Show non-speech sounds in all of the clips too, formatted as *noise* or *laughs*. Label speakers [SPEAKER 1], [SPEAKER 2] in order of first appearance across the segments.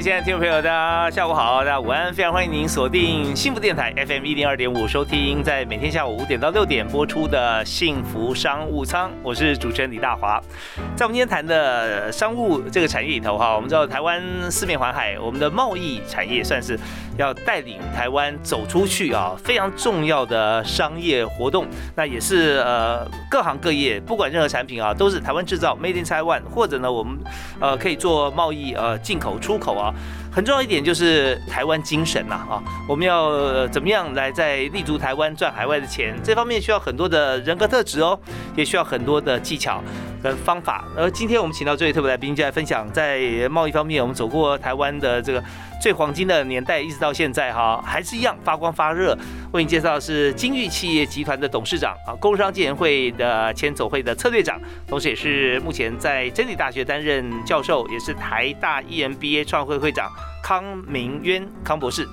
[SPEAKER 1] 位亲爱的听众朋友，大家下午好，大家午安，非常欢迎您锁定幸福电台 FM 一零二点五，收听在每天下午五点到六点播出的幸福商务舱，我是主持人李大华。在我们今天谈的商务这个产业里头哈，我们知道台湾四面环海，我们的贸易产业算是要带领台湾走出去啊，非常重要的商业活动。那也是呃各行各业，不管任何产品啊，都是台湾制造 （Made in Taiwan），或者呢我们呃可以做贸易呃进口出口啊。很重要一点就是台湾精神呐啊，我们要怎么样来在立足台湾赚海外的钱？这方面需要很多的人格特质哦，也需要很多的技巧跟方法。而今天我们请到这位特别来宾，就来分享在贸易方面，我们走过台湾的这个最黄金的年代，一直到现在哈，还是一样发光发热。为你介绍的是金域企业集团的董事长啊，工商建会的前总会的策略长，同时也是目前在真理大学担任教授，也是台大 EMBA 创会会长康明渊康博士。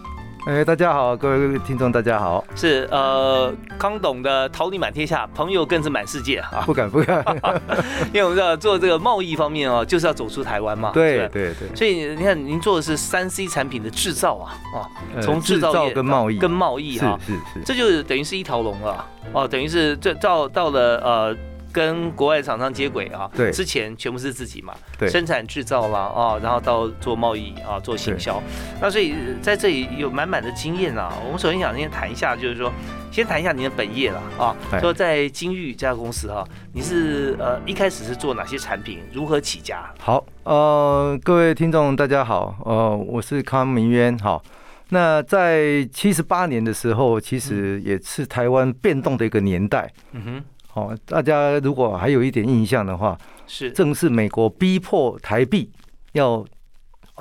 [SPEAKER 2] 哎，大家好，各位听众，大家好。
[SPEAKER 1] 是呃，康董的桃李满天下，朋友更是满世界啊！
[SPEAKER 2] 不敢不敢，*laughs*
[SPEAKER 1] 因为我们知道做这个贸易方面哦，就是要走出台湾嘛。
[SPEAKER 2] 对对对。
[SPEAKER 1] 所以你看，您做的是三 C 产品的制造啊，哦，
[SPEAKER 2] 从制造跟贸易
[SPEAKER 1] 跟贸易
[SPEAKER 2] 哈，是是是，
[SPEAKER 1] 这就等于是一条龙了哦，等于是这到到了呃。跟国外厂商接轨啊，
[SPEAKER 2] 对，
[SPEAKER 1] 之前全部是自己嘛，
[SPEAKER 2] 对，
[SPEAKER 1] 生产制造啦啊，然后到做贸易啊，做行销，那所以在这里有满满的经验啊。我们首先想先谈一下，就是说，先谈一下您的本业了啊，说在金玉这家公司哈，你是呃一开始是做哪些产品，如何起家？
[SPEAKER 2] 好，呃，各位听众大家好，呃，我是康明渊，好，那在七十八年的时候，其实也是台湾变动的一个年代，嗯哼。哦，大家如果还有一点印象的话，
[SPEAKER 1] 是
[SPEAKER 2] 正是美国逼迫台币要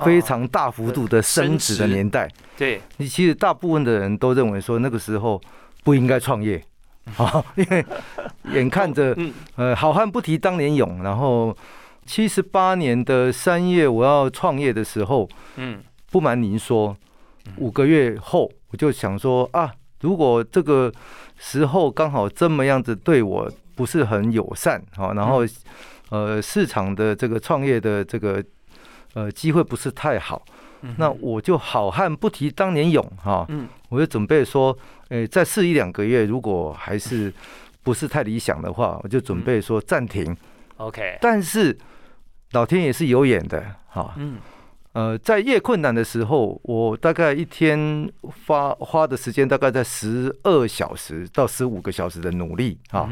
[SPEAKER 2] 非常大幅度的升值的年代。
[SPEAKER 1] 对，
[SPEAKER 2] 你其实大部分的人都认为说那个时候不应该创业啊，*laughs* 因为眼看着呃好汉不提当年勇。然后七十八年的三月我要创业的时候，嗯，不瞒您说，五个月后我就想说啊，如果这个。时候刚好这么样子对我不是很友善，好，然后呃市场的这个创业的这个呃机会不是太好，那我就好汉不提当年勇哈，嗯，我就准备说，诶，再试一两个月，如果还是不是太理想的话，我就准备说暂停
[SPEAKER 1] ，OK，
[SPEAKER 2] 但是老天也是有眼的，哈，嗯。呃，在越困难的时候，我大概一天花花的时间大概在十二小时到十五个小时的努力啊。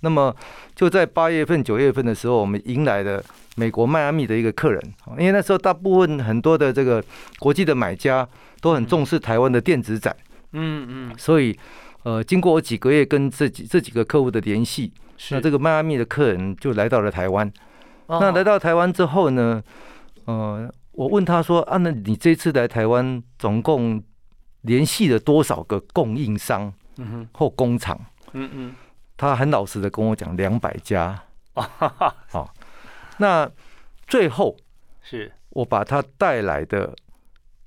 [SPEAKER 2] 那么就在八月份、九月份的时候，我们迎来了美国迈阿密的一个客人，因为那时候大部分很多的这个国际的买家都很重视台湾的电子展，嗯嗯，所以呃，经过我几个月跟这几这几个客户的联系，那这个迈阿密的客人就来到了台湾。那来到台湾之后呢，呃。我问他说：“啊，那你这次来台湾，总共联系了多少个供应商或工厂？”嗯嗯，他很老实的跟我讲，两百家。好，*laughs* 那最后
[SPEAKER 1] 是
[SPEAKER 2] 我把他带来的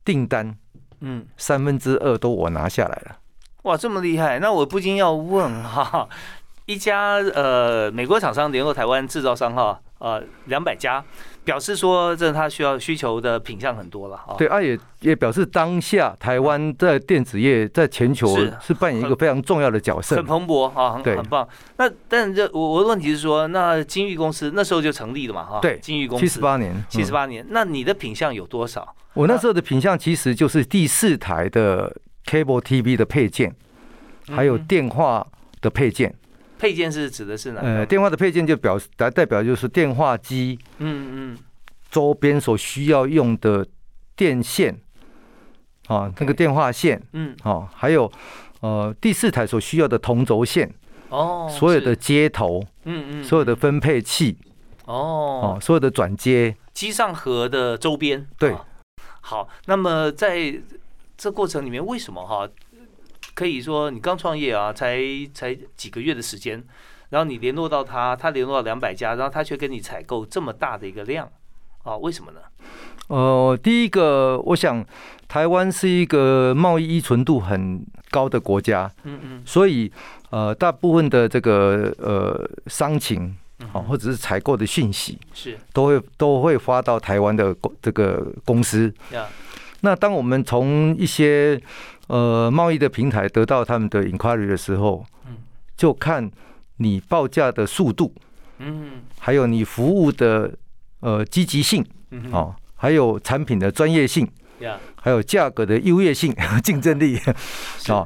[SPEAKER 2] 订单，嗯，三分之二都我拿下来了。
[SPEAKER 1] 哇，这么厉害！那我不禁要问哈，*laughs* 一家呃美国厂商联络台湾制造商哈，呃两百家。表示说，这他需要需求的品相很多了啊。
[SPEAKER 2] 对啊，也也表示当下台湾在电子业在全球是扮演一个非常重要的角色，
[SPEAKER 1] 很蓬勃啊，很很棒。那但这我我的问题是说，那金域公司那时候就成立了嘛哈？
[SPEAKER 2] 对，
[SPEAKER 1] 金域公司
[SPEAKER 2] 七十八年，
[SPEAKER 1] 七十八年。那你的品相有多少？
[SPEAKER 2] 我那时候的品相其实就是第四台的 cable TV 的配件，还有电话的配件。
[SPEAKER 1] 配件是指的是哪？呃，
[SPEAKER 2] 电话的配件就表来代表就是电话机，嗯嗯，周边所需要用的电线，啊，那个电话线，嗯，哦，还有呃第四台所需要的同轴线，哦，所有的接头，嗯嗯，所有的分配器，哦，哦，所有的转接，
[SPEAKER 1] 机上盒的周边。
[SPEAKER 2] 对，
[SPEAKER 1] 好，那么在这过程里面，为什么哈？可以说你刚创业啊，才才几个月的时间，然后你联络到他，他联络到两百家，然后他却跟你采购这么大的一个量，啊，为什么呢？
[SPEAKER 2] 呃，第一个，我想台湾是一个贸易依存度很高的国家，嗯嗯，所以呃，大部分的这个呃商情啊，或者是采购的讯息
[SPEAKER 1] 是
[SPEAKER 2] 都会都会发到台湾的公这个公司。那当我们从一些呃贸易的平台得到他们的 inquiry 的时候，嗯，就看你报价的速度，嗯，还有你服务的呃积极性，嗯，哦。还有产品的专业性，还有价格的优越性、*laughs* 竞争力，
[SPEAKER 1] 好，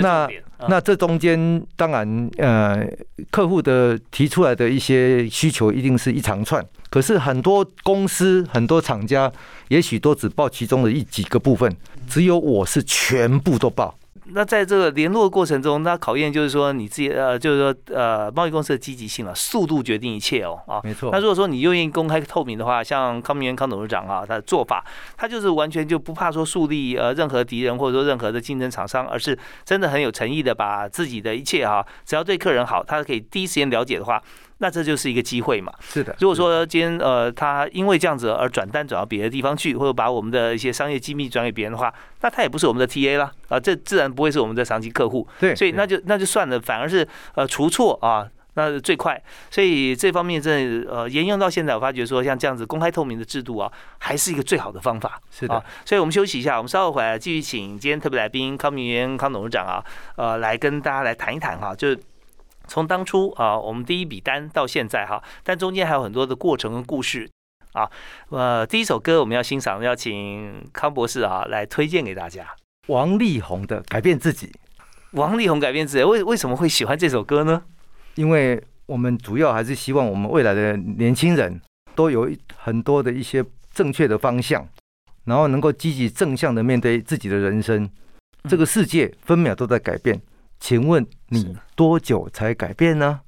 [SPEAKER 2] 那那这中间当然呃，客户的提出来的一些需求一定是一长串，可是很多公司、很多厂家也许都只报其中的一几个部分，只有我是全部都报。
[SPEAKER 1] 那在这个联络过程中，那考验就是说你自己呃，就是说呃，贸易公司的积极性了，速度决定一切哦
[SPEAKER 2] 啊，没错。
[SPEAKER 1] 那如果说你愿意公开透明的话，像康明元康董事长啊，他的做法，他就是完全就不怕说树立呃任何敌人或者说任何的竞争厂商，而是真的很有诚意的把自己的一切哈，只要对客人好，他可以第一时间了解的话。那这就是一个机会嘛？
[SPEAKER 2] 是的。
[SPEAKER 1] 如果说今天呃，他因为这样子而转单转到别的地方去，或者把我们的一些商业机密转给别人的话，那他也不是我们的 TA 啦，啊，这自然不会是我们的长期客户。
[SPEAKER 2] 对。
[SPEAKER 1] 所以那就那就算了，反而是呃除错啊，那最快。所以这方面真的呃沿用到现在，我发觉说像这样子公开透明的制度啊，还是一个最好的方法。
[SPEAKER 2] 是的。
[SPEAKER 1] 所以我们休息一下，我们稍后回来继续请今天特别来宾康明元康董事长啊，呃，来跟大家来谈一谈哈，就是。从当初啊，我们第一笔单到现在哈，但中间还有很多的过程跟故事啊。呃，第一首歌我们要欣赏，要请康博士啊来推荐给大家。
[SPEAKER 2] 王力宏的《改变自己》。
[SPEAKER 1] 王力宏改变自己，为为什么会喜欢这首歌呢？
[SPEAKER 2] 因为我们主要还是希望我们未来的年轻人都有很多的一些正确的方向，然后能够积极正向的面对自己的人生。这个世界分秒都在改变。请问你多久才改变呢？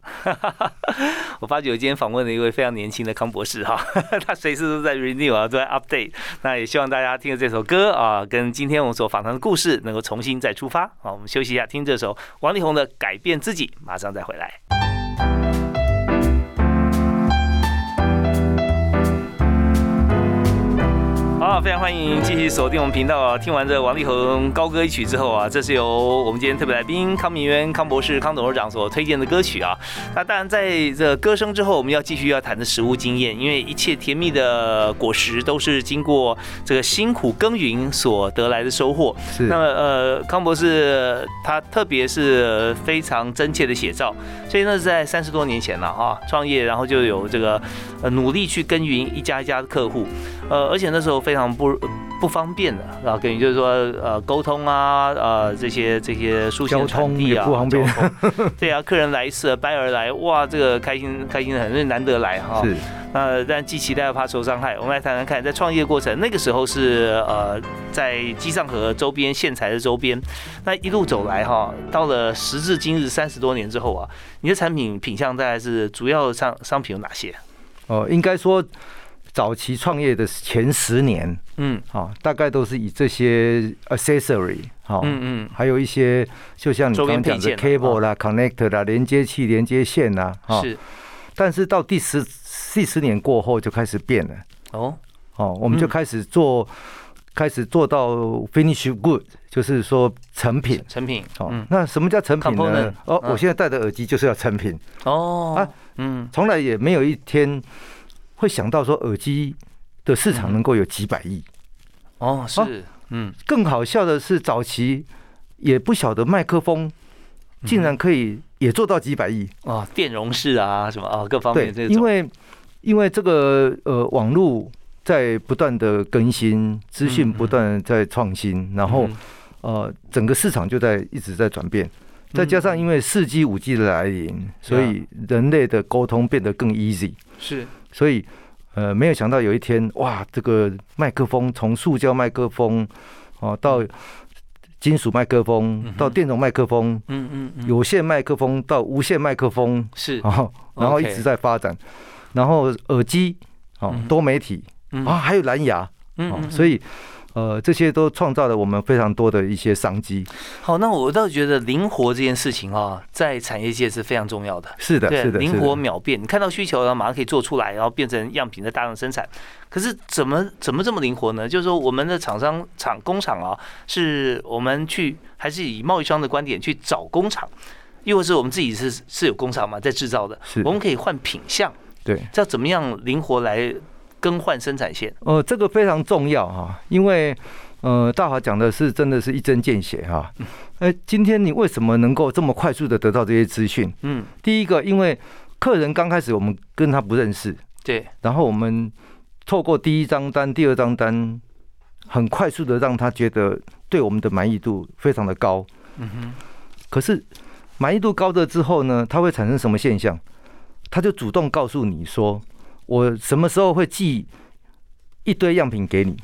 [SPEAKER 2] *laughs*
[SPEAKER 1] 我发觉我今天访问了一位非常年轻的康博士哈，*laughs* 他随时都在 renew 啊，都在 update。那也希望大家听了这首歌啊，跟今天我们所访谈的故事能够重新再出发。好，我们休息一下，听这首王力宏的《改变自己》，马上再回来。好，非常欢迎继续锁定我们频道啊！听完这王力宏高歌一曲之后啊，这是由我们今天特别来宾康明渊康博士康董事长所推荐的歌曲啊。那当然，在这歌声之后，我们要继续要谈的食物经验，因为一切甜蜜的果实都是经过这个辛苦耕耘所得来的收获。
[SPEAKER 2] 是。
[SPEAKER 1] 那么呃，康博士他特别是非常真切的写照，所以那是在三十多年前了哈，创业然后就有这个呃努力去耕耘一家一家的客户，呃，而且那时候非非常不不方便的，然后等于就是说，呃，沟通啊，呃，这些这些书信传递啊，
[SPEAKER 2] 不方便。*laughs*
[SPEAKER 1] 对啊，客人来一次，拜而来，哇，这个开心开心的很，因为难得来哈。
[SPEAKER 2] 是。
[SPEAKER 1] 那但既期待又怕受伤害，我们来谈谈看，在创业过程那个时候是呃，在机上和周边线材的周边，那一路走来哈，到了时至今日三十多年之后啊，你的产品品相大概是主要商商品有哪些？
[SPEAKER 2] 哦，应该说。早期创业的前十年，嗯，好，大概都是以这些 accessory，好，嗯嗯，还有一些就像你刚刚讲的 cable 啦、connector 啦、连接器、连接线呐，
[SPEAKER 1] 哈，是。
[SPEAKER 2] 但是到第十第十年过后就开始变了，哦，哦，我们就开始做，开始做到 finish good，就是说成品，
[SPEAKER 1] 成品，
[SPEAKER 2] 哦，那什么叫成品呢？哦，我现在戴的耳机就是要成品，哦，啊，嗯，从来也没有一天。会想到说耳机的市场能够有几百亿。
[SPEAKER 1] 哦，是嗯，
[SPEAKER 2] 更好笑的是早期也不晓得麦克风竟然可以也做到几百亿。
[SPEAKER 1] 啊，电容式啊什么啊各方面
[SPEAKER 2] 对，因为因为这个呃网络在不断的更新，资讯不断在创新，然后呃整个市场就在一直在转变，再加上因为四 G 五 G 的来临，所以人类的沟通变得更 easy
[SPEAKER 1] 是。
[SPEAKER 2] 所以，呃，没有想到有一天，哇，这个麦克风从塑胶麦克风，哦，到金属麦克风，到电容麦克风，嗯嗯，有线麦克风到无线麦克风，
[SPEAKER 1] 是，
[SPEAKER 2] 然后然后一直在发展，然后耳机，哦，多媒体，啊，还有蓝牙，哦，所以。呃，这些都创造了我们非常多的一些商机。
[SPEAKER 1] 好，那我倒觉得灵活这件事情啊，在产业界是非常重要的。
[SPEAKER 2] 是的，是的，
[SPEAKER 1] 灵活秒变，你看到需求然后马上可以做出来，然后变成样品的大量生产。可是怎么怎么这么灵活呢？就是说，我们的厂商厂工厂啊，是我们去还是以贸易商的观点去找工厂，又或是我们自己是是有工厂嘛，在制造的，我们可以换品相。
[SPEAKER 2] 对，
[SPEAKER 1] 要怎么样灵活来？更换生产线，
[SPEAKER 2] 呃，这个非常重要哈，因为呃，大华讲的是真的是一针见血哈。哎，今天你为什么能够这么快速的得到这些资讯？嗯，第一个，因为客人刚开始我们跟他不认识，
[SPEAKER 1] 对，
[SPEAKER 2] 然后我们透过第一张单、第二张单，很快速的让他觉得对我们的满意度非常的高。嗯哼，可是满意度高了之后呢，它会产生什么现象？他就主动告诉你说。我什么时候会寄一堆样品给你？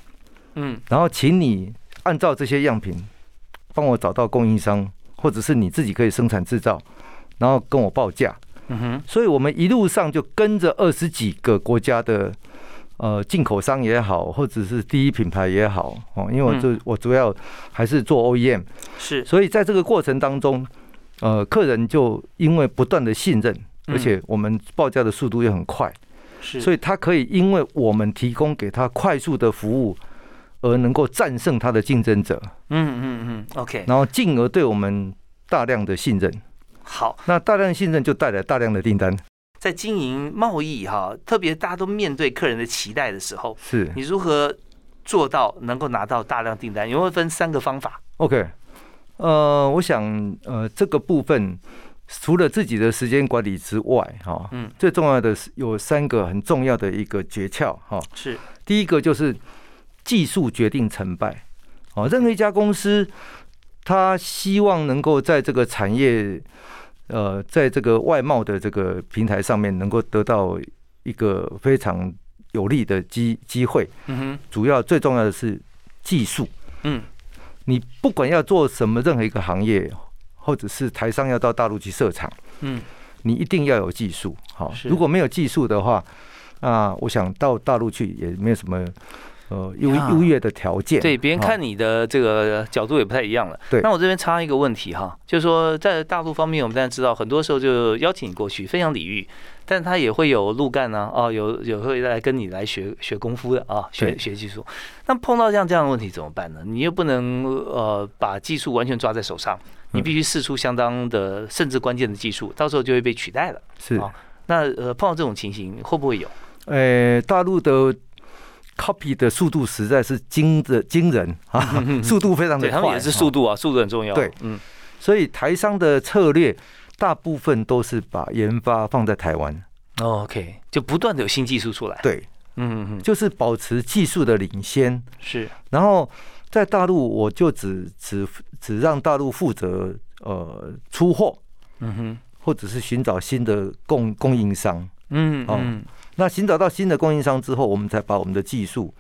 [SPEAKER 2] 嗯，然后请你按照这些样品帮我找到供应商，或者是你自己可以生产制造，然后跟我报价。嗯哼，所以我们一路上就跟着二十几个国家的呃进口商也好，或者是第一品牌也好哦，因为我就我主要还是做 OEM，
[SPEAKER 1] 是，
[SPEAKER 2] 所以在这个过程当中，呃，客人就因为不断的信任，而且我们报价的速度也很快。所以，他可以因为我们提供给他快速的服务，而能够战胜他的竞争者。嗯
[SPEAKER 1] 嗯嗯，OK。
[SPEAKER 2] 然后进而对我们大量的信任。
[SPEAKER 1] 好，
[SPEAKER 2] 那大量的信任就带来大量的订单。
[SPEAKER 1] 在经营贸易哈，特别大家都面对客人的期待的时候，
[SPEAKER 2] 是
[SPEAKER 1] 你如何做到能够拿到大量订单？有没有分三个方法
[SPEAKER 2] ？OK。呃，我想呃这个部分。除了自己的时间管理之外，哈，嗯，最重要的是有三个很重要的一个诀窍，哈，
[SPEAKER 1] 是。
[SPEAKER 2] 第一个就是技术决定成败，哦，任何一家公司，他希望能够在这个产业，呃，在这个外贸的这个平台上面能够得到一个非常有利的机机会，嗯哼，主要最重要的是技术，嗯，你不管要做什么任何一个行业。或者是台商要到大陆去设厂，嗯，你一定要有技术，好，如果没有技术的话，那我想到大陆去也没有什么呃优优越的条件。
[SPEAKER 1] 对，别人看你的这个角度也不太一样了。
[SPEAKER 2] 对，
[SPEAKER 1] 那我这边插一个问题哈，就是说在大陆方面，我们当然知道，很多时候就邀请你过去分享礼遇。但他也会有路干呢，哦，有有会来跟你来学学功夫的啊，学学技术。那碰到像这样的问题怎么办呢？你又不能呃把技术完全抓在手上，你必须试出相当的甚至关键的技术，到时候就会被取代了。
[SPEAKER 2] 是
[SPEAKER 1] 啊，那呃碰到这种情形会不会有？
[SPEAKER 2] 呃，大陆的 copy 的速度实在是惊的惊人啊，速度非常的快，
[SPEAKER 1] 他们也是速度啊，速度很重要。
[SPEAKER 2] 对，嗯，所以台商的策略。大部分都是把研发放在台湾
[SPEAKER 1] ，OK，就不断的有新技术出来。
[SPEAKER 2] 对，嗯嗯，就是保持技术的领先。
[SPEAKER 1] 是，
[SPEAKER 2] 然后在大陆，我就只只只让大陆负责呃出货，嗯哼，或者是寻找新的供供应商。嗯嗯，那寻找到新的供应商之后，我们才把我们的技术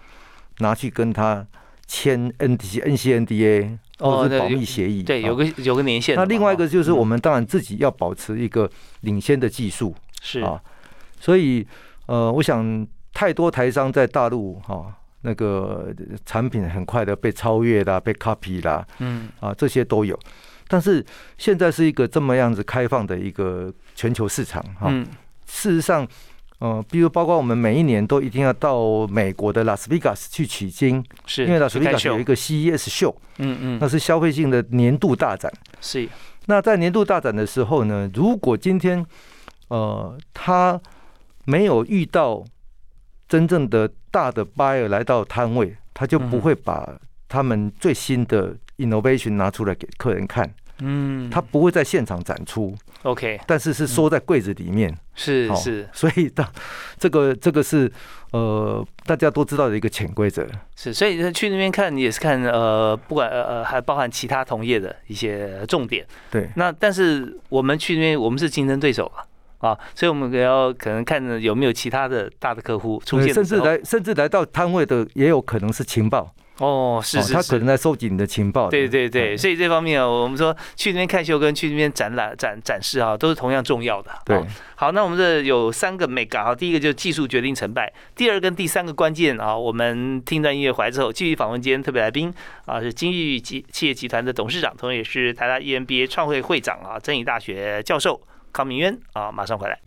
[SPEAKER 2] 拿去跟他签 N T N C N D A。哦，保密协议
[SPEAKER 1] 对，有个有个年限。
[SPEAKER 2] 那另外一个就是，我们当然自己要保持一个领先的技术，
[SPEAKER 1] 是啊。
[SPEAKER 2] 所以，呃，我想太多台商在大陆哈，那个产品很快的被超越啦，被 copy 啦，嗯啊，这些都有。但是现在是一个这么样子开放的一个全球市场哈，事实上。呃，比如包括我们每一年都一定要到美国的拉斯维加斯去取经，
[SPEAKER 1] 是
[SPEAKER 2] 因为拉斯维加斯有一个 CES 秀，嗯嗯，那是消费性的年度大展。
[SPEAKER 1] 是，
[SPEAKER 2] 那在年度大展的时候呢，如果今天呃他没有遇到真正的大的 buyer 来到摊位，他就不会把他们最新的 innovation 拿出来给客人看。嗯，他不会在现场展出
[SPEAKER 1] ，OK，
[SPEAKER 2] 但是是缩在柜子里面，
[SPEAKER 1] 是是，
[SPEAKER 2] 所以当这个这个是呃大家都知道的一个潜规则，
[SPEAKER 1] 是，所以去那边看你也是看呃不管呃呃还包含其他同业的一些重点，
[SPEAKER 2] 对，
[SPEAKER 1] 那但是我们去那边我们是竞争对手啊。啊，所以我们也要可能看有没有其他的大的客户出现，
[SPEAKER 2] 甚至来甚至来到摊位的也有可能是情报。
[SPEAKER 1] 哦，是是，
[SPEAKER 2] 他可能在收集你的情报。
[SPEAKER 1] 对对对，所以这方面啊，我们说去那边看秀跟去那边展览展展示啊，都是同样重要的。
[SPEAKER 2] 对，
[SPEAKER 1] 好，那我们这有三个 mega 啊，第一个就是技术决定成败，第二跟第三个关键啊，我们听段音乐回来之后，继续访问今天特别来宾啊，是金玉集企业集团的董事长，同时也是台大 EMBA 创会会长啊，真理大学教授康明渊啊，马上回来。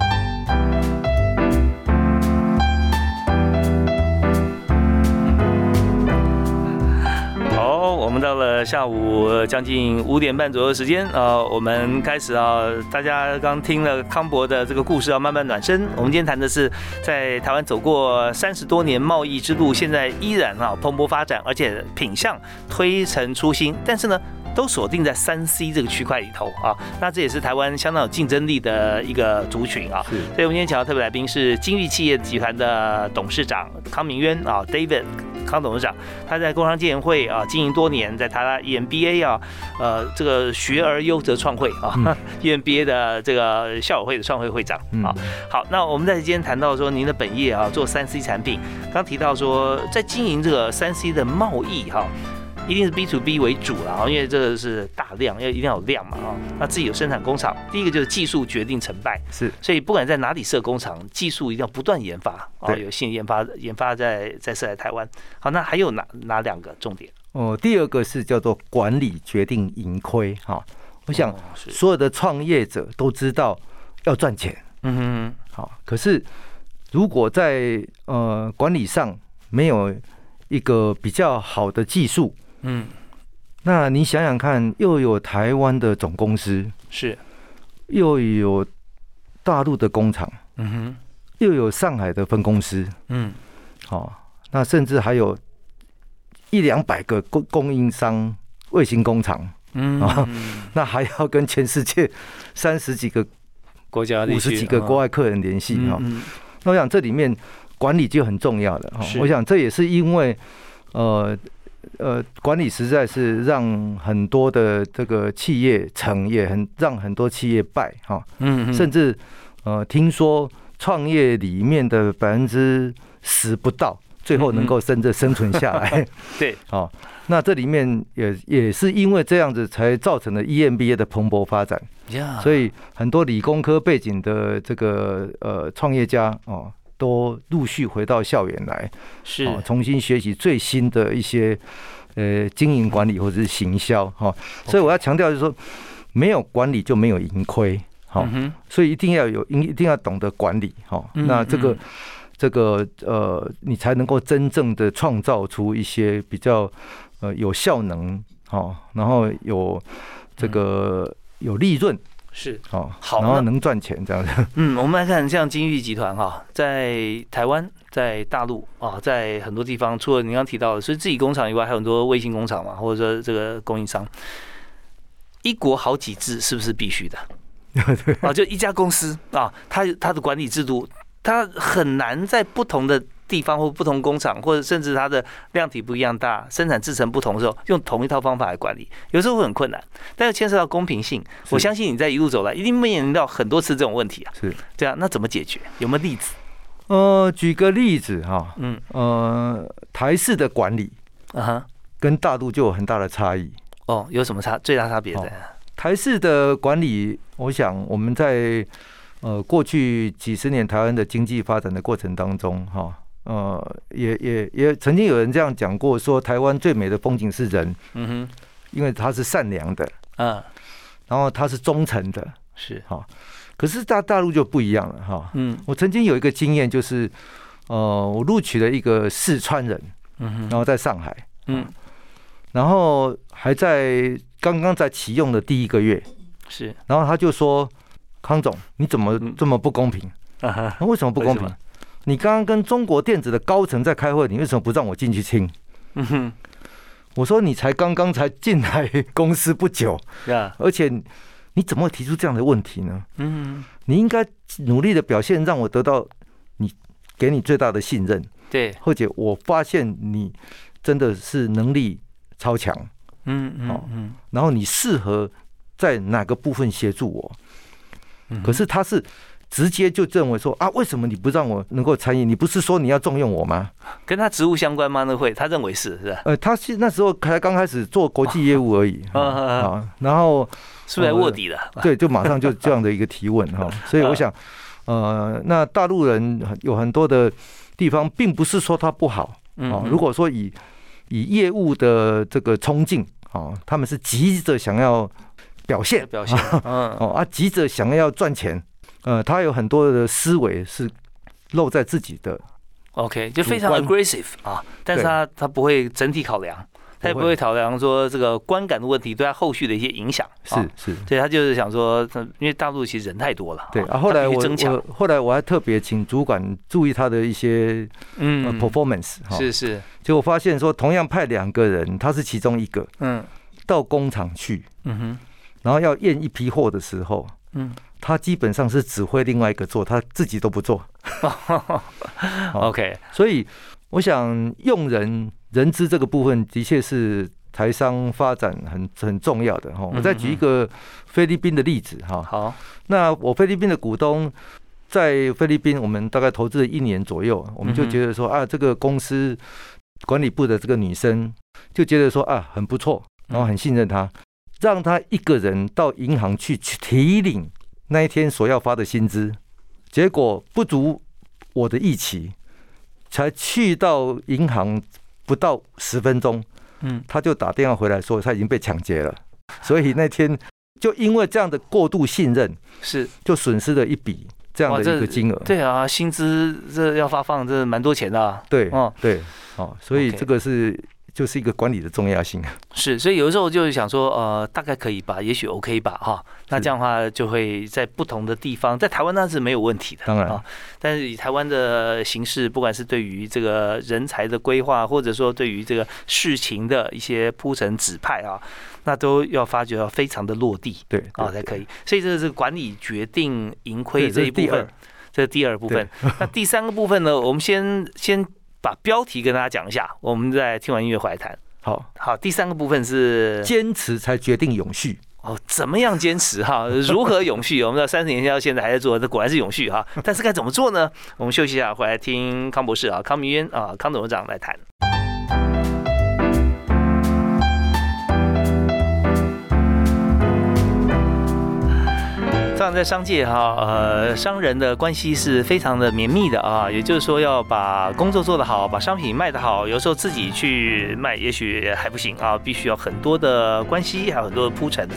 [SPEAKER 1] 好我们到了下午将近五点半左右时间啊，我们开始啊，大家刚听了康博的这个故事啊，慢慢暖身。我们今天谈的是在台湾走过三十多年贸易之路，现在依然啊蓬勃发展，而且品相推陈出新，但是呢。都锁定在三 C 这个区块里头啊，那这也是台湾相当有竞争力的一个族群啊。所以，我们今天请到特别来宾是金域企业集团的董事长康明渊啊，David 康董事长。他在工商建研会啊经营多年，在台大 EMBA 啊，呃，这个学而优则创会啊，*laughs* EMBA 的这个校友会的创会会长啊。好，那我们在今天谈到说您的本业啊，做三 C 产品，刚提到说在经营这个三 C 的贸易哈。一定是 B to B 为主了啊，因为这个是大量，要一定要有量嘛啊。那自己有生产工厂，第一个就是技术决定成败，
[SPEAKER 2] 是。
[SPEAKER 1] 所以不管在哪里设工厂，技术一定要不断研发啊，有新研发研发在在设在台湾。好，那还有哪哪两个重点？
[SPEAKER 2] 哦，第二个是叫做管理决定盈亏哈。我想所有的创业者都知道要赚钱，嗯哼，好。可是如果在呃管理上没有一个比较好的技术，嗯，那你想想看，又有台湾的总公司
[SPEAKER 1] 是，
[SPEAKER 2] 又有大陆的工厂，嗯哼，又有上海的分公司，嗯，好，那甚至还有一两百个供供应商卫星工厂，嗯。啊，那还要跟全世界三十几个
[SPEAKER 1] 国家、
[SPEAKER 2] 五十几个国外客人联系哈，那我想这里面管理就很重要了哈，我想这也是因为呃。呃，管理实在是让很多的这个企业成，也很让很多企业败哈。嗯，甚至呃，听说创业里面的百分之十不到，最后能够甚至生存下来。*laughs* *laughs*
[SPEAKER 1] 对，
[SPEAKER 2] 哦，那这里面也也是因为这样子，才造成了 EMBA 的蓬勃发展。所以很多理工科背景的这个呃创业家哦。都陆续回到校园来，
[SPEAKER 1] 是。
[SPEAKER 2] 重新学习最新的一些呃经营管理或者是行销哈，所以我要强调就是说，没有管理就没有盈亏，好，所以一定要有一一定要懂得管理哈，那这个这个呃，你才能够真正的创造出一些比较呃有效能哈，然后有这个有利润。
[SPEAKER 1] 是
[SPEAKER 2] 哦，好，然后能赚钱这样子。
[SPEAKER 1] 嗯，我们来看像金玉集团哈，在台湾、在大陆啊，在很多地方，除了你刚提到的，所以自己工厂以外，还有很多卫星工厂嘛，或者说这个供应商。一国好几制是不是必须的？*laughs* 啊，就一家公司啊，它它的管理制度，它很难在不同的。地方或不同工厂，或者甚至它的量体不一样大，生产制成不同的时候，用同一套方法来管理，有时候会很困难。但是牵涉到公平性，我相信你在一路走来，一定面临到很多次这种问题啊。
[SPEAKER 2] 是
[SPEAKER 1] 这样，那怎么解决？有没有例子？
[SPEAKER 2] 呃，举个例子哈，嗯呃，台式的管理啊，跟大陆就有很大的差异。
[SPEAKER 1] 哦，有什么差？最大差别在
[SPEAKER 2] 台式的管理，我想我们在呃过去几十年台湾的经济发展的过程当中，哈。呃，也也也曾经有人这样讲过，说台湾最美的风景是人，嗯哼，因为他是善良的，嗯，然后他是忠诚的，
[SPEAKER 1] 是
[SPEAKER 2] 哈。可是大大陆就不一样了，哈，嗯，我曾经有一个经验，就是呃，我录取了一个四川人，嗯哼，然后在上海，嗯，然后还在刚刚在启用的第一个月，
[SPEAKER 1] 是，
[SPEAKER 2] 然后他就说，康总，你怎么这么不公平？啊哈，为什么不公平？你刚刚跟中国电子的高层在开会，你为什么不让我进去听？嗯哼，我说你才刚刚才进来公司不久，而且你怎么会提出这样的问题呢？嗯，你应该努力的表现，让我得到你给你最大的信任。
[SPEAKER 1] 对，
[SPEAKER 2] 或者我发现你真的是能力超强。嗯嗯嗯，然后你适合在哪个部分协助我？可是他是。直接就认为说啊，为什么你不让我能够参与？你不是说你要重用我吗？
[SPEAKER 1] 跟他职务相关吗？那会他认为是是吧？
[SPEAKER 2] 呃，他是那时候才刚开始做国际业务而已 *laughs* 啊，然后
[SPEAKER 1] 是不是卧底的？
[SPEAKER 2] 对，就马上就这样的一个提问哈，*laughs* 所以我想，呃，那大陆人有很多的地方，并不是说他不好啊。如果说以以业务的这个冲劲啊，他们是急着想要表现
[SPEAKER 1] 表现，*laughs*
[SPEAKER 2] 嗯哦啊，急着想要赚钱，呃，他有很多的思维是露在自己的
[SPEAKER 1] ，OK，就非常 aggressive 啊，但是他他不会整体考量。他也不会。考量说这个观感的问题对他后续的一些影响，
[SPEAKER 2] 是是，
[SPEAKER 1] 所以他就是想说，因为大陆其实人太多了，
[SPEAKER 2] 对啊。后来我我后来我还特别请主管注意他的一些嗯。performance，
[SPEAKER 1] 是是，
[SPEAKER 2] 结果发现说，同样派两个人，他是其中一个，嗯，到工厂去，嗯哼，然后要验一批货的时候，嗯，他基本上是指挥另外一个做，他自己都不做。*laughs*
[SPEAKER 1] OK，
[SPEAKER 2] 所以我想用人。人资这个部分的确是台商发展很很重要的哈。我再举一个菲律宾的例子哈。
[SPEAKER 1] 好，
[SPEAKER 2] 那我菲律宾的股东在菲律宾，我们大概投资了一年左右，我们就觉得说啊，这个公司管理部的这个女生就觉得说啊很不错，然后很信任她，让她一个人到银行去去提领那一天所要发的薪资，结果不足我的预期，才去到银行。不到十分钟，嗯，他就打电话回来说他已经被抢劫了，所以那天就因为这样的过度信任，
[SPEAKER 1] 是
[SPEAKER 2] 就损失了一笔这样的一个金额。
[SPEAKER 1] 对啊，薪资这要发放，这蛮多钱的。
[SPEAKER 2] 对，哦，对，哦，所以这个是。就是一个管理的重要性。
[SPEAKER 1] 啊是，所以有的时候就是想说，呃，大概可以吧，也许 OK 吧，哈，那这样的话就会在不同的地方，在台湾那是没有问题的，
[SPEAKER 2] 当然。啊，
[SPEAKER 1] 但是以台湾的形式，不管是对于这个人才的规划，或者说对于这个事情的一些铺陈指派啊，那都要发觉要非常的落地，
[SPEAKER 2] 对
[SPEAKER 1] 啊才可以，所以这是管理决定盈亏这一部分，这是第二部分，那第三个部分呢，我们先先。把标题跟大家讲一下，我们在听完音乐回来谈。
[SPEAKER 2] 好，
[SPEAKER 1] 好，第三个部分是
[SPEAKER 2] 坚持才决定永续
[SPEAKER 1] 哦，怎么样坚持哈？如何永续？*laughs* 我们知道三十年前到现在还在做，这果然是永续哈。但是该怎么做呢？我们休息一下，回来听康博士啊，康明渊啊，康董事长来谈。在商界哈，呃，商人的关系是非常的绵密的啊。也就是说，要把工作做得好，把商品卖得好，有时候自己去卖也许还不行啊，必须要很多的关系，还有很多的铺陈。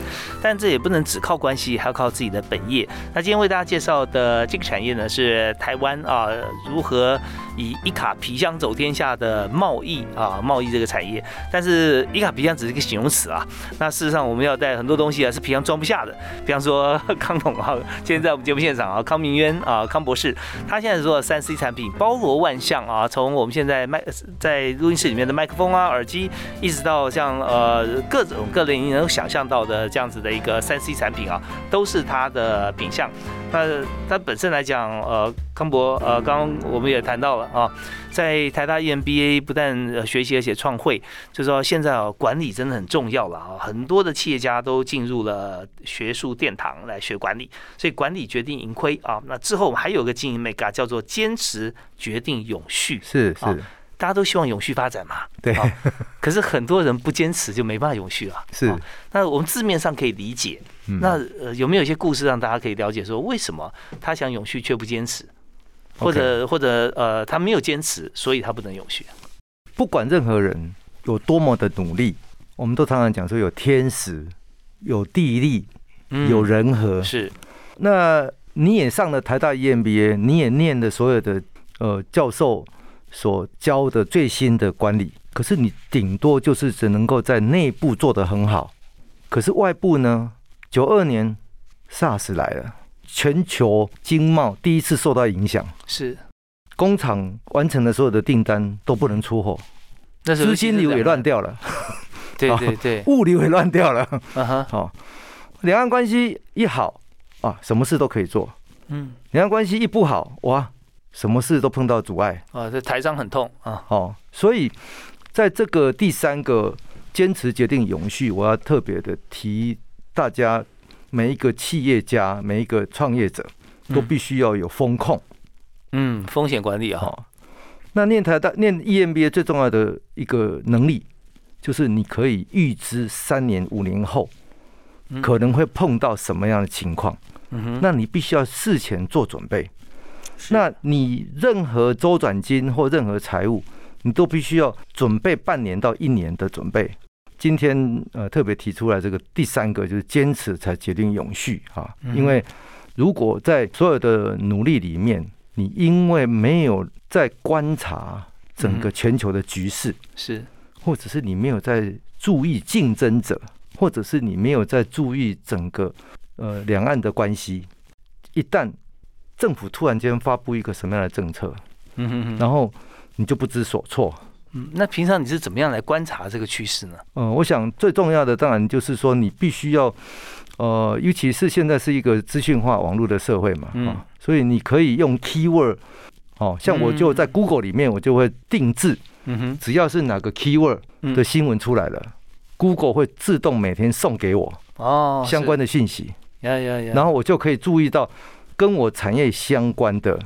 [SPEAKER 1] 但这也不能只靠关系，还要靠自己的本业。那今天为大家介绍的这个产业呢，是台湾啊，如何以一卡皮箱走天下的贸易啊，贸易这个产业。但是一卡皮箱只是一个形容词啊。那事实上，我们要带很多东西啊，是皮箱装不下的。比方说 *laughs* 康桶。好，今天在我们节目现场啊，康明渊啊，康博士，他现在做三 C 产品，包罗万象啊，从我们现在麦在录音室里面的麦克风啊、耳机，一直到像呃各种各类你能想象到的这样子的一个三 C 产品啊，都是他的品相。那他本身来讲，呃，康博，呃，刚刚我们也谈到了啊，在台大 EMBA 不但学习而且创会，就说现在啊，管理真的很重要了啊，很多的企业家都进入了学术殿堂来学管理，所以管理决定盈亏啊。那之后我们还有个经营 mega 叫做坚持决定永续，
[SPEAKER 2] 是是。
[SPEAKER 1] 大家都希望永续发展嘛？
[SPEAKER 2] 对。
[SPEAKER 1] 可是很多人不坚持，就没办法永续了。
[SPEAKER 2] 是。
[SPEAKER 1] 那我们字面上可以理解。那呃，有没有一些故事让大家可以了解，说为什么他想永续却不坚持，或者或者呃，他没有坚持，所以他不能永续？
[SPEAKER 2] 不管任何人有多么的努力，我们都常常讲说有天时、有地利、有人和。
[SPEAKER 1] 是。
[SPEAKER 2] 那你也上了台大 EMBA，你也念的所有的呃教授。所教的最新的管理，可是你顶多就是只能够在内部做得很好，可是外部呢？九二年 SARS 来了，全球经贸第一次受到影响，
[SPEAKER 1] 是。
[SPEAKER 2] 工厂完成的所有的订单都不能出货，
[SPEAKER 1] 那
[SPEAKER 2] 资金流也乱掉了，
[SPEAKER 1] 对 *laughs* 对对，
[SPEAKER 2] 物流也乱掉了，啊哈，好，两岸关系一好啊，什么事都可以做，嗯，两岸关系一不好，哇。什么事都碰到阻碍。
[SPEAKER 1] 啊！这台商很痛啊！
[SPEAKER 2] 哦，所以在这个第三个坚持决定永续，我要特别的提大家每一个企业家、每一个创业者，都必须要有风控。
[SPEAKER 1] 嗯，风险管理啊。
[SPEAKER 2] 那念台大念 EMBA 最重要的一个能力，就是你可以预知三年五年后可能会碰到什么样的情况。嗯哼，那你必须要事前做准备。那你任何周转金或任何财务，你都必须要准备半年到一年的准备。今天呃特别提出来这个第三个就是坚持才决定永续啊，因为如果在所有的努力里面，你因为没有在观察整个全球的局势，
[SPEAKER 1] 是，
[SPEAKER 2] 或者是你没有在注意竞争者，或者是你没有在注意整个呃两岸的关系，一旦政府突然间发布一个什么样的政策，嗯哼哼，然后你就不知所措。
[SPEAKER 1] 嗯，那平常你是怎么样来观察这个趋势呢？
[SPEAKER 2] 嗯，我想最重要的当然就是说，你必须要，呃，尤其是现在是一个资讯化网络的社会嘛，啊，所以你可以用 keyword，哦，像我就在 Google 里面，我就会定制，嗯哼，只要是哪个 keyword 的新闻出来了，Google 会自动每天送给我哦相关的信息，呀呀呀，然后我就可以注意到跟我产业相关的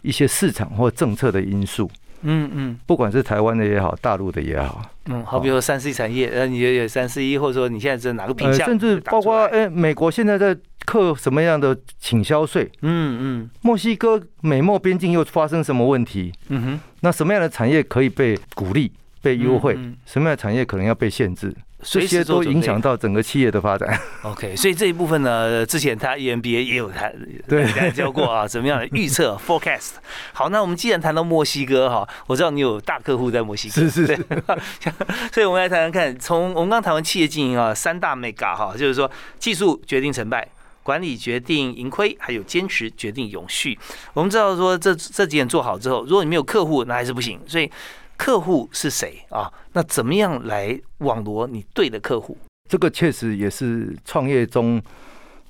[SPEAKER 2] 一些市场或政策的因素。嗯嗯，不管是台湾的也好，大陆的也好，
[SPEAKER 1] 嗯，好，比如说三 C 产业，呃，你也有三 C 或者说你现在是哪个品项，
[SPEAKER 2] 甚至包括哎，美国现在在课什么样的倾销税？嗯嗯，墨西哥美墨边境又发生什么问题？嗯哼，那什么样的产业可以被鼓励、被优惠？什么样的产业可能要被限制？这些都影响到整个企业的发展。
[SPEAKER 1] OK，所以这一部分呢，之前他 EMBA 也有谈对教过啊，怎么样的预测 forecast。好，那我们既然谈到墨西哥哈，我知道你有大客户在墨西哥，
[SPEAKER 2] 是是是。*laughs*
[SPEAKER 1] 所以我们来谈谈看，从我们刚谈完企业经营啊，三大 mega 哈，就是说技术决定成败，管理决定盈亏，还有坚持决定永续。我们知道说这这几点做好之后，如果你没有客户，那还是不行。所以客户是谁啊？那怎么样来网罗你对的客户？
[SPEAKER 2] 这个确实也是创业中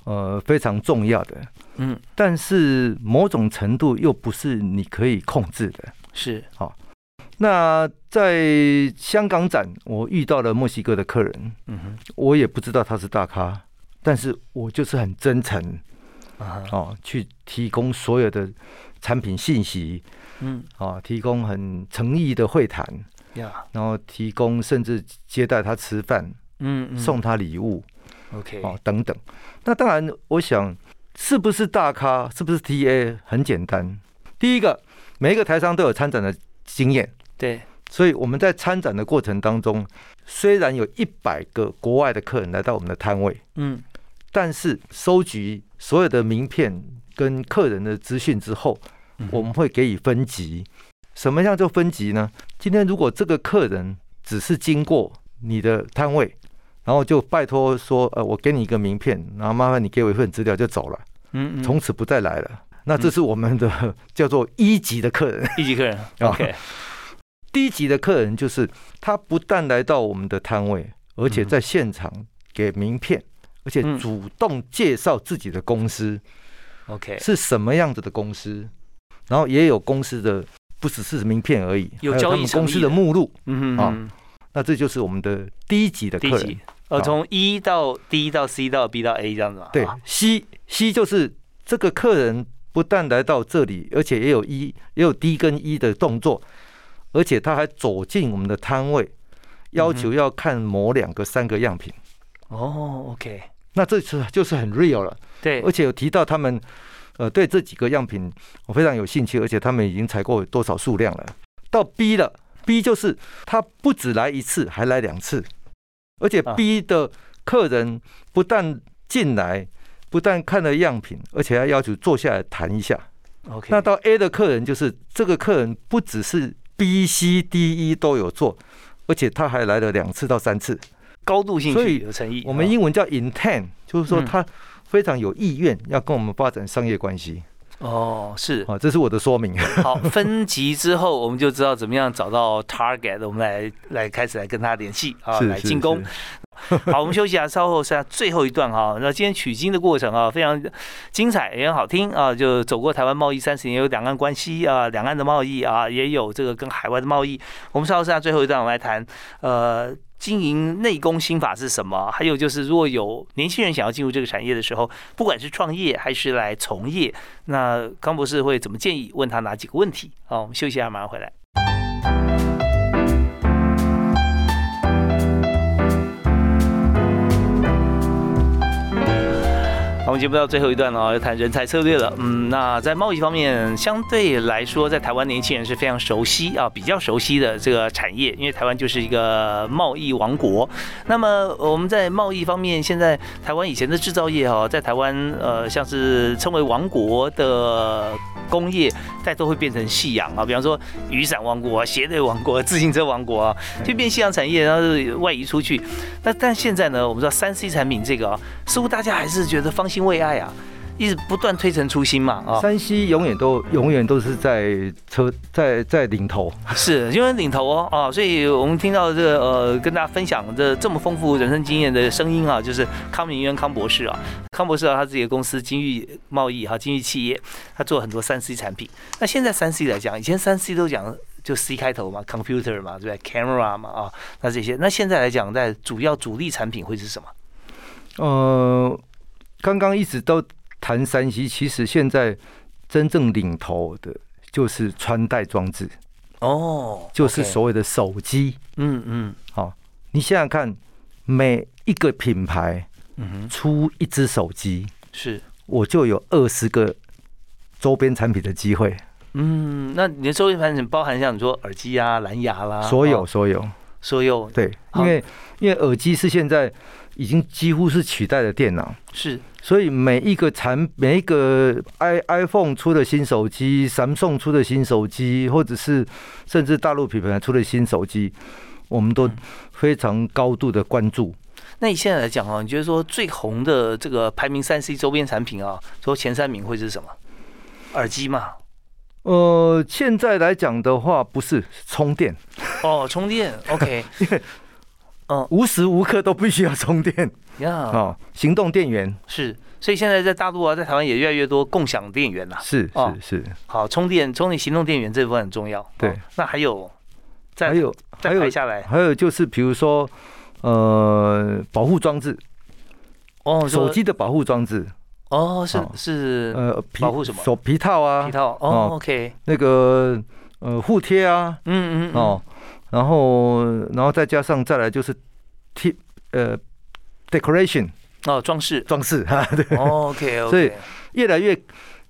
[SPEAKER 2] 呃非常重要的，嗯，但是某种程度又不是你可以控制的。
[SPEAKER 1] 是，好。
[SPEAKER 2] 那在香港展，我遇到了墨西哥的客人，嗯哼，我也不知道他是大咖，但是我就是很真诚啊，哦，去提供所有的产品信息。嗯，啊，提供很诚意的会谈，然后提供甚至接待他吃饭，嗯，送他礼物
[SPEAKER 1] ，OK，
[SPEAKER 2] 哦，等等。那当然，我想是不是大咖，是不是 TA，很简单。第一个，每一个台商都有参展的经验，
[SPEAKER 1] 对，
[SPEAKER 2] 所以我们在参展的过程当中，虽然有一百个国外的客人来到我们的摊位，嗯，但是收集所有的名片跟客人的资讯之后。我们会给予分级，什么叫做分级呢？今天如果这个客人只是经过你的摊位，然后就拜托说，呃，我给你一个名片，然后麻烦你给我一份资料就走了，嗯，从此不再来了。那这是我们的 *laughs* 叫做一级的客人，
[SPEAKER 1] 一级客人。OK，
[SPEAKER 2] 低级的客人就是他不但来到我们的摊位，而且在现场给名片，而且主动介绍自己的公司。
[SPEAKER 1] OK，
[SPEAKER 2] 是什么样子的公司？然后也有公司的，不只是名片而已，
[SPEAKER 1] 有交易
[SPEAKER 2] 公司的目录，嗯啊，那这就是我们的第一级的客人，
[SPEAKER 1] 呃，从一到 D 到 C 到 B 到 A 这样子嘛。
[SPEAKER 2] 对，C C 就是这个客人不但来到这里，而且也有一也有 D 跟 E 的动作，而且他还走进我们的摊位，要求要看某两个三个样品。
[SPEAKER 1] 哦，OK，
[SPEAKER 2] 那这次就是很 real 了。
[SPEAKER 1] 对，
[SPEAKER 2] 而且有提到他们。呃，对这几个样品我非常有兴趣，而且他们已经采购多少数量了？到 B 了，B 就是他不止来一次，还来两次，而且 B 的客人不但进来，不但看了样品，而且还要求坐下来谈一下。
[SPEAKER 1] OK，
[SPEAKER 2] 那到 A 的客人就是这个客人不只是 B、C、D、E 都有做，而且他还来了两次到三次，
[SPEAKER 1] 高度兴趣有诚意。
[SPEAKER 2] 我们英文叫 intent，就是说他。非常有意愿要跟我们发展商业关系
[SPEAKER 1] 哦，是
[SPEAKER 2] 啊，这是我的说明。*laughs*
[SPEAKER 1] 好，分级之后我们就知道怎么样找到 target，我们来来开始来跟他联系啊，来进攻。好，我们休息一下，稍后下最后一段哈。那今天取经的过程啊，非常精彩，也很好听啊。就走过台湾贸易三十年，有两岸关系啊，两岸的贸易啊，也有这个跟海外的贸易。我们稍后下最后一段，我们来谈呃。经营内功心法是什么？还有就是，如果有年轻人想要进入这个产业的时候，不管是创业还是来从业，那康博士会怎么建议？问他哪几个问题？好，我们休息一下，马上回来。我们节目到最后一段了，要谈人才策略了。嗯，那在贸易方面，相对来说，在台湾年轻人是非常熟悉啊，比较熟悉的这个产业，因为台湾就是一个贸易王国。那么我们在贸易方面，现在台湾以前的制造业哈，在台湾呃，像是称为王国的工业，在都会变成夕阳啊。比方说雨伞王国、鞋类王国、自行车王国啊，就变夕阳产业，然后外移出去。那但现在呢，我们知道三 C 产品这个啊，似乎大家还是觉得方向心。为爱啊，一直不断推陈出新嘛啊！
[SPEAKER 2] 山西永远都永远都是在车在在领头，*laughs*
[SPEAKER 1] 是因为领头哦啊！所以我们听到这个呃，跟大家分享这这么丰富人生经验的声音啊，就是康明渊康博士啊，康博士啊，他自己的公司金域贸易哈，金域企业，他做很多三 C 产品。那现在三 C 来讲，以前三 C 都讲就 C 开头嘛，computer 嘛，对不对？camera 嘛啊，那这些，那现在来讲，在主要主力产品会是什么？
[SPEAKER 2] 呃。刚刚一直都谈山西，其实现在真正领头的就是穿戴装置
[SPEAKER 1] 哦，
[SPEAKER 2] 就是所谓的手机。嗯嗯，好，你想想看，每一个品牌出一只手机，
[SPEAKER 1] 是。
[SPEAKER 2] 我就有二十个周边产品的机会。
[SPEAKER 1] 嗯，那你的周边产品包含像你说耳机啊、蓝牙啦，
[SPEAKER 2] 所有所有。
[SPEAKER 1] 所有，
[SPEAKER 2] 对，因为因为耳机是现在已经几乎是取代了电脑，
[SPEAKER 1] 是。
[SPEAKER 2] 所以每一个产每一个 i iPhone 出的新手机，Samsung 出的新手机，或者是甚至大陆品牌出的新手机，我们都非常高度的关注。
[SPEAKER 1] 那你现在来讲啊，你觉得说最红的这个排名三 C 周边产品啊，说前三名会是什么？耳机嘛？
[SPEAKER 2] 呃，现在来讲的话，不是充电
[SPEAKER 1] 哦，充电 OK，*laughs*
[SPEAKER 2] 因为嗯，无时无刻都必须要充电。呀，哦，行动电源
[SPEAKER 1] 是，所以现在在大陆啊，在台湾也越来越多共享电源啦。
[SPEAKER 2] 是是是，
[SPEAKER 1] 好，充电充电行动电源这部分很重要。
[SPEAKER 2] 对，
[SPEAKER 1] 那还有，再
[SPEAKER 2] 还有
[SPEAKER 1] 再排下来，
[SPEAKER 2] 还有就是比如说，呃，保护装置，哦，手机的保护装置，
[SPEAKER 1] 哦，是是，呃，保护什么？
[SPEAKER 2] 手皮套啊，
[SPEAKER 1] 皮套，哦，OK，
[SPEAKER 2] 那个呃护贴啊，嗯嗯，哦，然后然后再加上再来就是 T，呃。Decoration
[SPEAKER 1] 哦，装饰。
[SPEAKER 2] 装饰哈，对
[SPEAKER 1] ，OK OK，
[SPEAKER 2] 所以越来越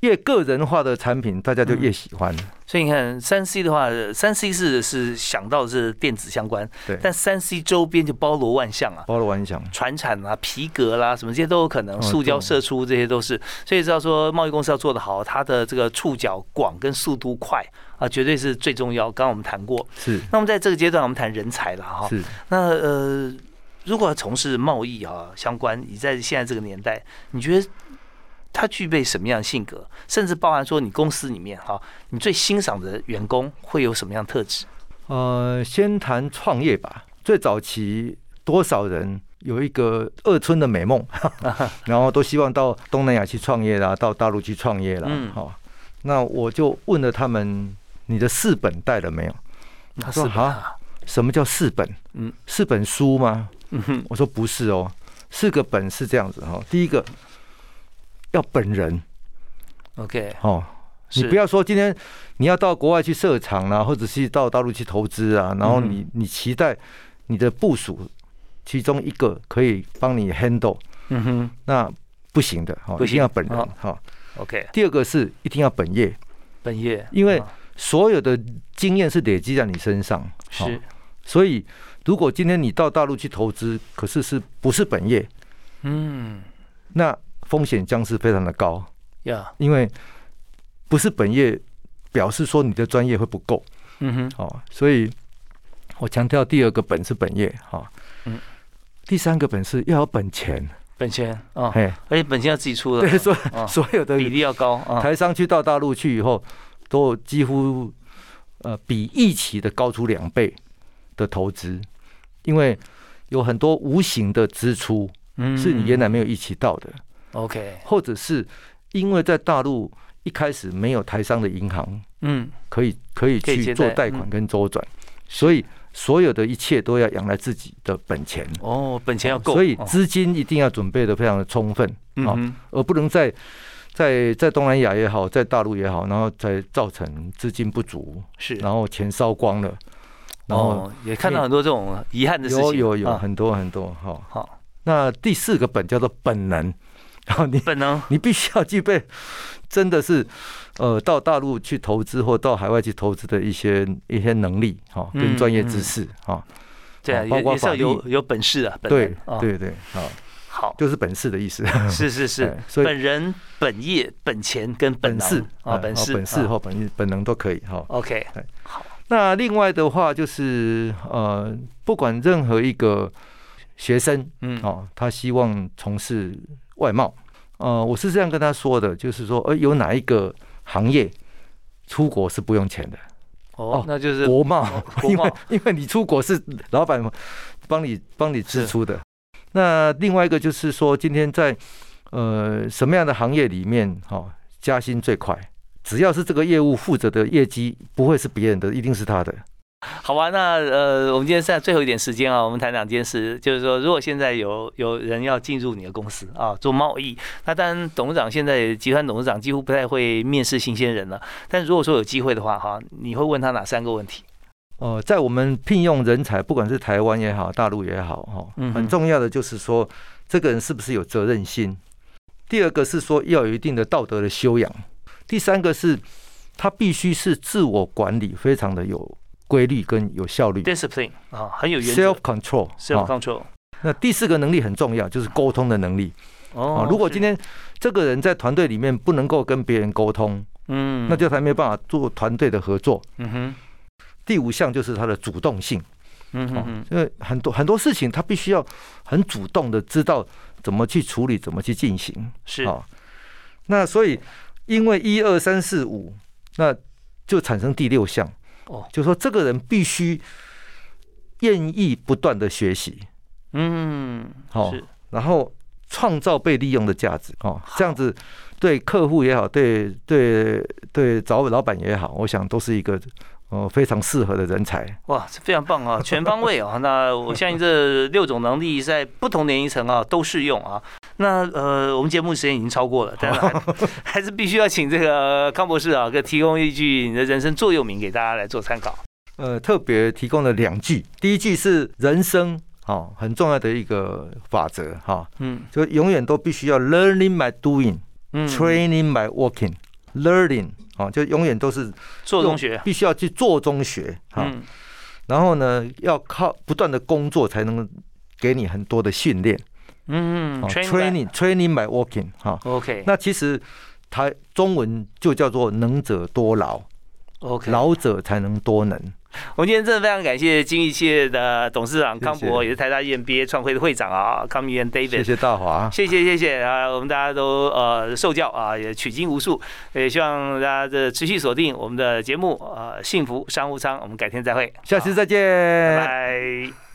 [SPEAKER 2] 越个人化的产品，大家就越喜欢。
[SPEAKER 1] 所以你看，三 C 的话，三 C 是是想到是电子相关，
[SPEAKER 2] 对，
[SPEAKER 1] 但三 C 周边就包罗万象啊，
[SPEAKER 2] 包罗万象，
[SPEAKER 1] 船产啊、皮革啦，什么这些都有可能，塑胶射出这些都是。所以知道说，贸易公司要做得好，它的这个触角广跟速度快啊，绝对是最重要。刚刚我们谈过，
[SPEAKER 2] 是。
[SPEAKER 1] 那么在这个阶段，我们谈人才了哈，
[SPEAKER 2] 是。
[SPEAKER 1] 那呃。如果要从事贸易啊相关，你在现在这个年代，你觉得他具备什么样的性格？甚至包含说你公司里面哈，你最欣赏的员工会有什么样特质？
[SPEAKER 2] 呃，先谈创业吧。最早期多少人有一个二村的美梦，*laughs* 然后都希望到东南亚去创业啦，到大陆去创业啦。嗯，好，那我就问了他们：你的四本带了没有？
[SPEAKER 1] 他说：
[SPEAKER 2] 啊，什么叫四本？嗯，四本书吗？嗯哼，我说不是哦，四个本是这样子哈。第一个要本人
[SPEAKER 1] ，OK，
[SPEAKER 2] 哦，你不要说今天你要到国外去设厂啦，或者是到大陆去投资啊，然后你你期待你的部署其中一个可以帮你 handle，嗯哼，那不行的，哈，一定要本人哈。
[SPEAKER 1] OK，
[SPEAKER 2] 第二个是一定要本业，
[SPEAKER 1] 本业，
[SPEAKER 2] 因为所有的经验是累积在你身上，
[SPEAKER 1] 是，
[SPEAKER 2] 所以。如果今天你到大陆去投资，可是是不是本业？嗯，那风险将是非常的高呀。因为不是本业，表示说你的专业会不够。嗯哼，哦，所以我强调第二个本是本业哈。嗯，第三个本是要有本钱，
[SPEAKER 1] 本钱啊，嘿，而且本钱要自己出的。
[SPEAKER 2] 对，所所有的
[SPEAKER 1] 比例要高。
[SPEAKER 2] 台商去到大陆去以后，都几乎呃比一起的高出两倍。的投资，因为有很多无形的支出，嗯，是你原来没有预期到的
[SPEAKER 1] ，OK，
[SPEAKER 2] 或者是因为在大陆一开始没有台商的银行，嗯，可以可以去做贷款跟周转，所以所有的一切都要养来自己的本钱。
[SPEAKER 1] 哦，本钱要够，
[SPEAKER 2] 所以资金一定要准备的非常的充分啊，而不能在在在东南亚也好，在大陆也好，然后再造成资金不足，
[SPEAKER 1] 是，
[SPEAKER 2] 然后钱烧光了，
[SPEAKER 1] 然后也看到很多这种遗憾的事情，有
[SPEAKER 2] 有有很多很多哈。好，那第四个本叫做本能，然后你
[SPEAKER 1] 本能，*laughs*
[SPEAKER 2] 你必须要具备，真的是。呃，到大陆去投资或到海外去投资的一些一些能力哈，跟专业知识哈，
[SPEAKER 1] 对啊，包括法律。有有本事啊，
[SPEAKER 2] 对对对，好，
[SPEAKER 1] 好，
[SPEAKER 2] 就是本事的意思，
[SPEAKER 1] 是是是，*laughs* 所以本人、本业、本钱跟本
[SPEAKER 2] 事
[SPEAKER 1] 啊，本事、
[SPEAKER 2] 本事或本本能都可以哈。
[SPEAKER 1] OK，好。
[SPEAKER 2] 那另外的话就是呃，不管任何一个学生，嗯，哦，他希望从事外贸，呃，我是这样跟他说的，就是说，呃，有哪一个。行业出国是不用钱的
[SPEAKER 1] 哦，那就是
[SPEAKER 2] 国贸，因为因为你出国是老板帮你帮你支出的。那另外一个就是说，今天在呃什么样的行业里面哈加薪最快？只要是这个业务负责的业绩不会是别人的，一定是他的。*laughs*
[SPEAKER 1] 好吧，那呃，我们今天剩下最后一点时间啊，我们谈两件事，就是说，如果现在有有人要进入你的公司啊，做贸易，那当然董事长现在集团董事长几乎不太会面试新鲜人了。但如果说有机会的话，哈，你会问他哪三个问题？
[SPEAKER 2] 呃，在我们聘用人才，不管是台湾也好，大陆也好，哈，很重要的就是说，这个人是不是有责任心？第二个是说要有一定的道德的修养。第三个是他必须是自我管理，非常的有。规律跟有效率
[SPEAKER 1] ，discipline 啊，很有原则。
[SPEAKER 2] self control，self
[SPEAKER 1] control。
[SPEAKER 2] 那第四个能力很重要，就是沟通的能力。哦，如果今天这个人在团队里面不能够跟别人沟通，嗯，那就他没有办法做团队的合作。嗯哼。第五项就是他的主动性。嗯哼。因为很多很多事情他必须要很主动的知道怎么去处理，怎么去进行。
[SPEAKER 1] 是啊。
[SPEAKER 2] 那所以因为一二三四五，那就产生第六项。哦，就说这个人必须愿意不断的学习，嗯，好，然后创造被利用的价值，哦，这样子对客户也好，对对对找老板也好，我想都是一个哦非常适合的人才。
[SPEAKER 1] 哇，这非常棒啊，*laughs* 全方位啊，那我相信这六种能力在不同年龄层啊都适用啊。那呃，我们节目时间已经超过了，但是 *laughs* 还是必须要请这个康博士啊，给提供一句你的人生座右铭给大家来做参考。
[SPEAKER 2] 呃，特别提供了两句，第一句是人生哦很重要的一个法则哈，嗯，就永远都必须要 learning by doing，嗯，training by working，learning 啊，就永远都是
[SPEAKER 1] 做中学，
[SPEAKER 2] 必须要去做中学哈，然后呢，要靠不断的工作才能给你很多的训练。嗯，training training by working 哈
[SPEAKER 1] ，OK，
[SPEAKER 2] 那其实它中文就叫做能者多劳
[SPEAKER 1] ，OK，
[SPEAKER 2] 老者才能多能。
[SPEAKER 1] 我们今天真的非常感谢金义企业的董事长康博，也是台大 EMBA 创会的会长啊，康明元 David，
[SPEAKER 2] 谢谢大华，
[SPEAKER 1] 谢谢谢谢啊，我们大家都呃受教啊，也取经无数，也希望大家的持续锁定我们的节目啊，幸福商务舱，我们改天再会，
[SPEAKER 2] 下次再见，
[SPEAKER 1] 拜拜。